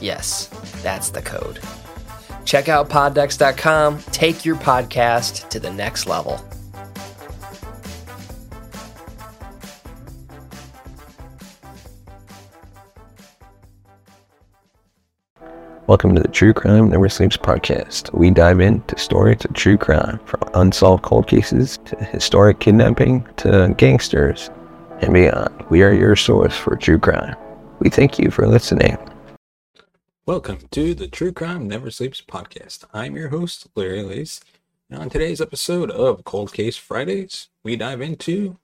Yes, that's the code. Check out poddex.com. Take your podcast to the next level. Welcome to the True Crime Never Sleeps podcast. We dive into stories of true crime, from unsolved cold cases to historic kidnapping to gangsters and beyond. We are your source for true crime. We thank you for listening. Welcome to the True Crime Never Sleeps podcast. I'm your host, Larry Lace. And on today's episode of Cold Case Fridays, we dive into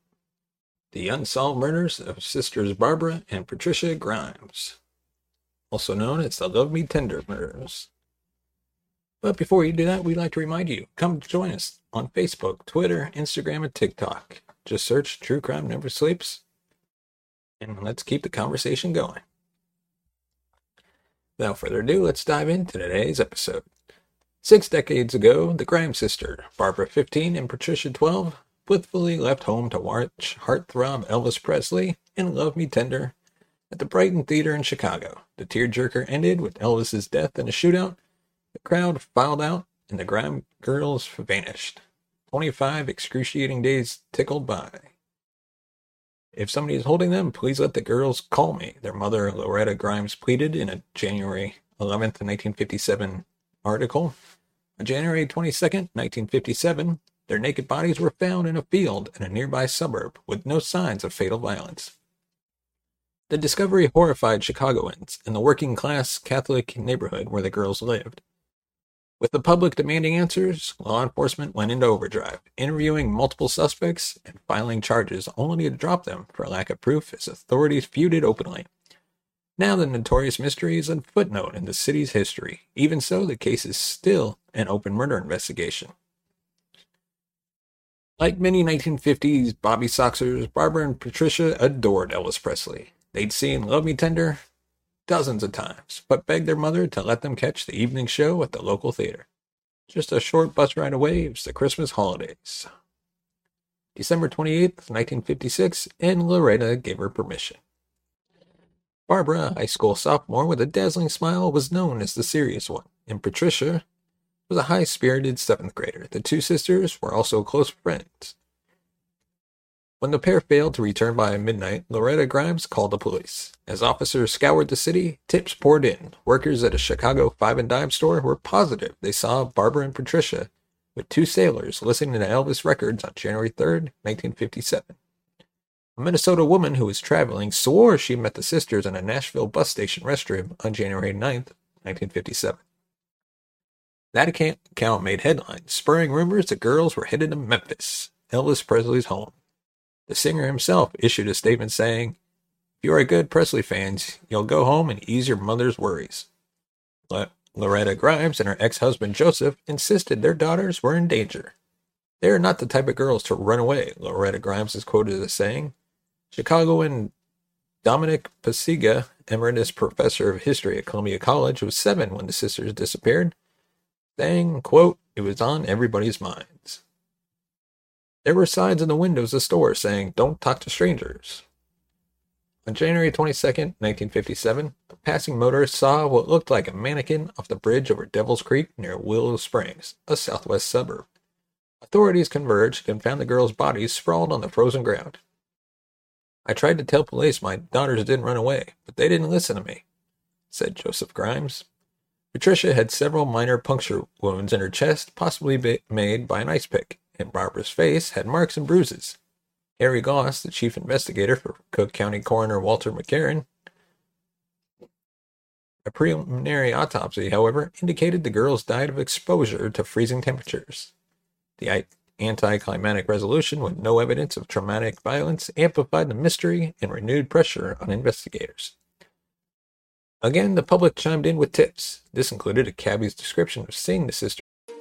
the unsolved murders of sisters Barbara and Patricia Grimes also known as the Love Me Tender murders. But before you do that, we'd like to remind you come join us on Facebook, Twitter, Instagram, and TikTok. Just search True Crime Never Sleeps, and let's keep the conversation going. Without further ado, let's dive into today's episode. Six decades ago, the Grimes sister, Barbara 15 and Patricia 12, blithfully left home to watch heartthrob Elvis Presley and Love Me Tender at the Brighton Theater in Chicago. The tearjerker ended with Elvis's death in a shootout. The crowd filed out, and the Grime girls vanished. 25 excruciating days tickled by. If somebody is holding them, please let the girls call me, their mother, Loretta Grimes, pleaded in a January 11th, 1957 article. On January 22nd, 1957, their naked bodies were found in a field in a nearby suburb with no signs of fatal violence. The discovery horrified Chicagoans and the working class Catholic neighborhood where the girls lived. With the public demanding answers, law enforcement went into overdrive, interviewing multiple suspects and filing charges only to drop them for lack of proof as authorities feuded openly. Now the notorious mystery is a footnote in the city's history. Even so, the case is still an open murder investigation. Like many 1950s Bobby Soxers, Barbara and Patricia adored Elvis Presley. They'd seen Love Me Tender dozens of times, but begged their mother to let them catch the evening show at the local theater. Just a short bus ride away was the Christmas holidays. December 28th, 1956, and Loretta gave her permission. Barbara, high school sophomore with a dazzling smile, was known as the serious one, and Patricia was a high spirited seventh grader. The two sisters were also close friends. When the pair failed to return by midnight, Loretta Grimes called the police. As officers scoured the city, tips poured in. Workers at a Chicago five and dime store were positive they saw Barbara and Patricia with two sailors listening to Elvis records on January 3, 1957. A Minnesota woman who was traveling swore she met the sisters in a Nashville bus station restroom on January 9, 1957. That account made headlines, spurring rumors the girls were headed to Memphis, Elvis Presley's home. The singer himself issued a statement saying, If you are good Presley fans, you'll go home and ease your mother's worries. But Loretta Grimes and her ex husband Joseph insisted their daughters were in danger. They are not the type of girls to run away, Loretta Grimes is quoted as saying. Chicagoan Dominic Pacyga, emeritus professor of history at Columbia College, was seven when the sisters disappeared, saying, quote, It was on everybody's minds. There were signs in the windows of stores saying, Don't talk to strangers. On January 22, 1957, a passing motorist saw what looked like a mannequin off the bridge over Devil's Creek near Willow Springs, a southwest suburb. Authorities converged and found the girls' bodies sprawled on the frozen ground. I tried to tell police my daughters didn't run away, but they didn't listen to me. said Joseph Grimes. Patricia had several minor puncture wounds in her chest, possibly made by an ice pick, and Barbara's face had marks and bruises. Harry Glos, the chief investigator for Cook County Coroner Walter McCarron, a preliminary autopsy, however, indicated the girls died of exposure to freezing temperatures. The anticlimactic resolution, with no evidence of traumatic violence, amplified the mystery and renewed pressure on investigators. Again, the public chimed in with tips. This included a cabbie's description of seeing the sister.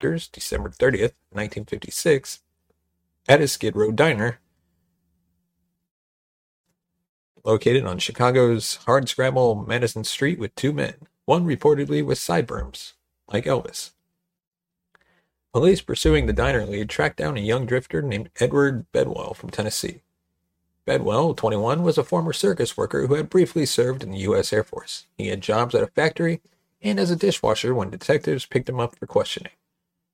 December 30th, 1956, at a Skid Row diner located on Chicago's hardscrabble Madison Street with two men, one reportedly with sideburns, like Elvis. Police pursuing the diner lead tracked down a young drifter named Edward Bedwell from Tennessee. Bedwell, 21, was a former circus worker who had briefly served in the U.S. Air Force. He had jobs at a factory and as a dishwasher when detectives picked him up for questioning.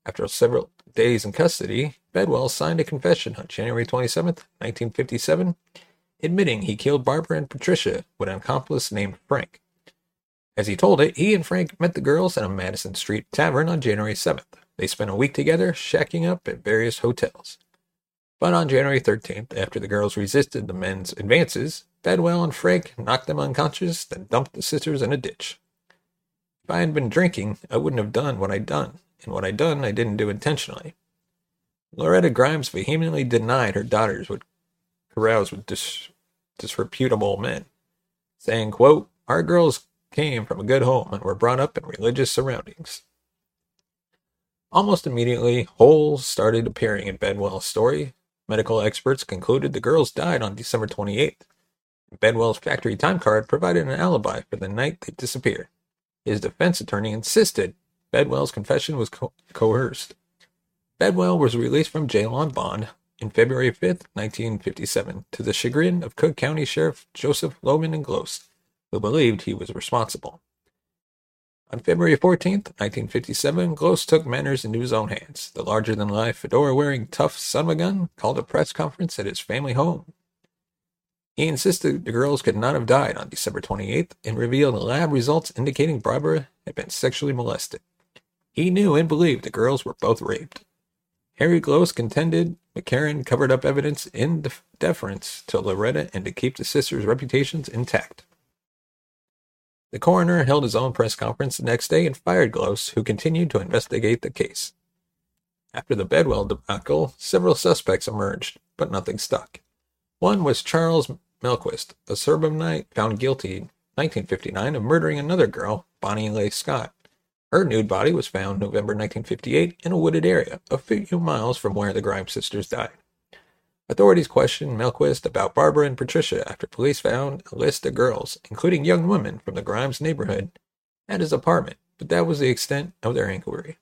After several days in custody, Bedwell signed a confession on January 27, 1957, admitting he killed Barbara and Patricia with an accomplice named Frank. As he told it, he and Frank met the girls at a Madison Street tavern on January 7th. They spent a week together, shacking up at various hotels. But on January 13th, after the girls resisted the men's advances, Bedwell and Frank knocked them unconscious, then dumped the sisters in a ditch. If I had been drinking, I wouldn't have done what I'd done, and what I'd done I didn't do intentionally. Loretta Grimes vehemently denied her daughters would carouse with dis- disreputable men, saying, quote, Our girls came from a good home and were brought up in religious surroundings. Almost immediately, holes started appearing in Bedwell's story. Medical experts concluded the girls died on December 28th. Bedwell's factory time card provided an alibi for the night they disappeared. His defense attorney insisted Bedwell's confession was co- coerced. Bedwell was released from jail on bond in February 5, 1957, to the chagrin of Cook County Sheriff Joseph Lohman and Glos, who believed he was responsible. On February 14, 1957, Glos took matters into his own hands. The larger than life fedora wearing tough son of a gun called a press conference at his family home. He insisted the girls could not have died on December 28th and revealed lab results indicating Barbara had been sexually molested. He knew and believed the girls were both raped. Harry Glos contended McCarron covered up evidence in deference to Loretta and to keep the sisters' reputations intact. The coroner held his own press conference the next day and fired Glos, who continued to investigate the case. After the Bedwell debacle, several suspects emerged, but nothing stuck. One was Charles Melquist, a suburbanite found guilty in 1959 of murdering another girl, Bonnie Leigh Scott. Her nude body was found November 1958 in a wooded area, a few miles from where the Grimes sisters died. Authorities questioned Melquist about Barbara and Patricia after police found a list of girls, including young women from the Grimes neighborhood, at his apartment, but that was the extent of their inquiry.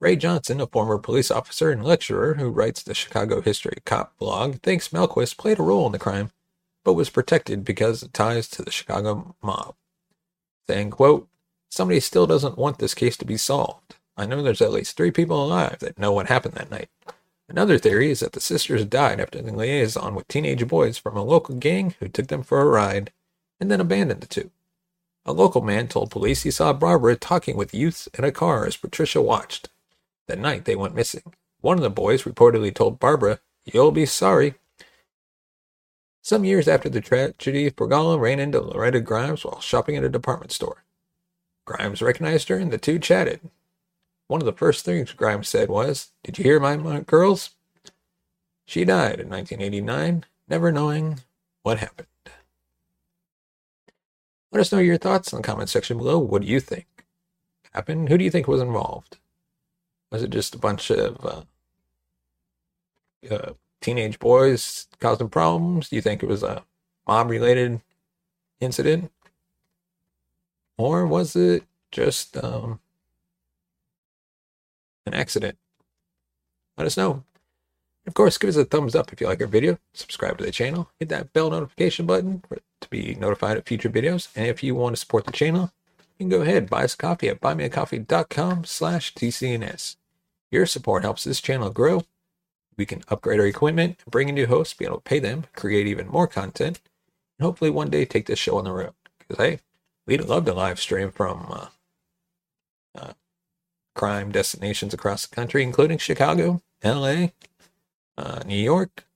Ray Johnson, a former police officer and lecturer who writes the Chicago History Cop blog, thinks Melquist played a role in the crime, but was protected because of ties to the Chicago mob, saying, quote, Somebody still doesn't want this case to be solved. I know there's at least three people alive that know what happened that night. Another theory is that the sisters died after the liaison with teenage boys from a local gang who took them for a ride and then abandoned the two. A local man told police he saw Barbara talking with youths in a car as Patricia watched. That night they went missing. One of the boys reportedly told Barbara, You'll be sorry. Some years after the tragedy, Pergala ran into Loretta Grimes while shopping at a department store. Grimes recognized her and the two chatted. One of the first things Grimes said was, Did you hear my, girls? She died in 1989, never knowing what happened. Let us know your thoughts in the comment section below. What do you think happened? Who do you think was involved? Was it just a bunch of uh, uh, teenage boys causing problems? Do you think it was a mob related incident? Or was it just um, an accident? Let us know. Of course, give us a thumbs up if you like our video. Subscribe to the channel. Hit that bell notification button to be notified of future videos. And if you want to support the channel, you can go ahead buy us a coffee at buymeacoffee.com slash TCNS. Your support helps this channel grow. We can upgrade our equipment, bring in new hosts, be able to pay them, create even more content, and hopefully one day take this show on the road. Because, hey, we'd love to live stream from uh, uh, crime destinations across the country, including Chicago, LA, uh, New York.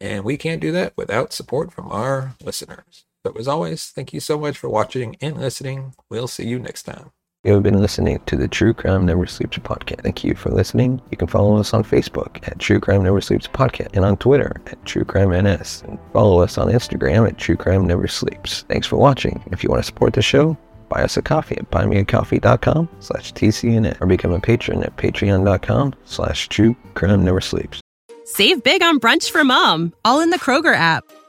And we can't do that without support from our listeners. So, as always, thank you so much for watching and listening. We'll see you next time. You have been listening to the True Crime Never Sleeps podcast. Thank you for listening. You can follow us on Facebook at True Crime Never Sleeps podcast and on Twitter at True Crime NS. And follow us on Instagram at True Crime Never Sleeps. Thanks for watching. If you want to support the show, buy us a coffee at buymeacoffee.com slash TCNN or become a patron at patreon.com slash True Crime Never Sleeps. Save big on brunch for mom, all in the Kroger app.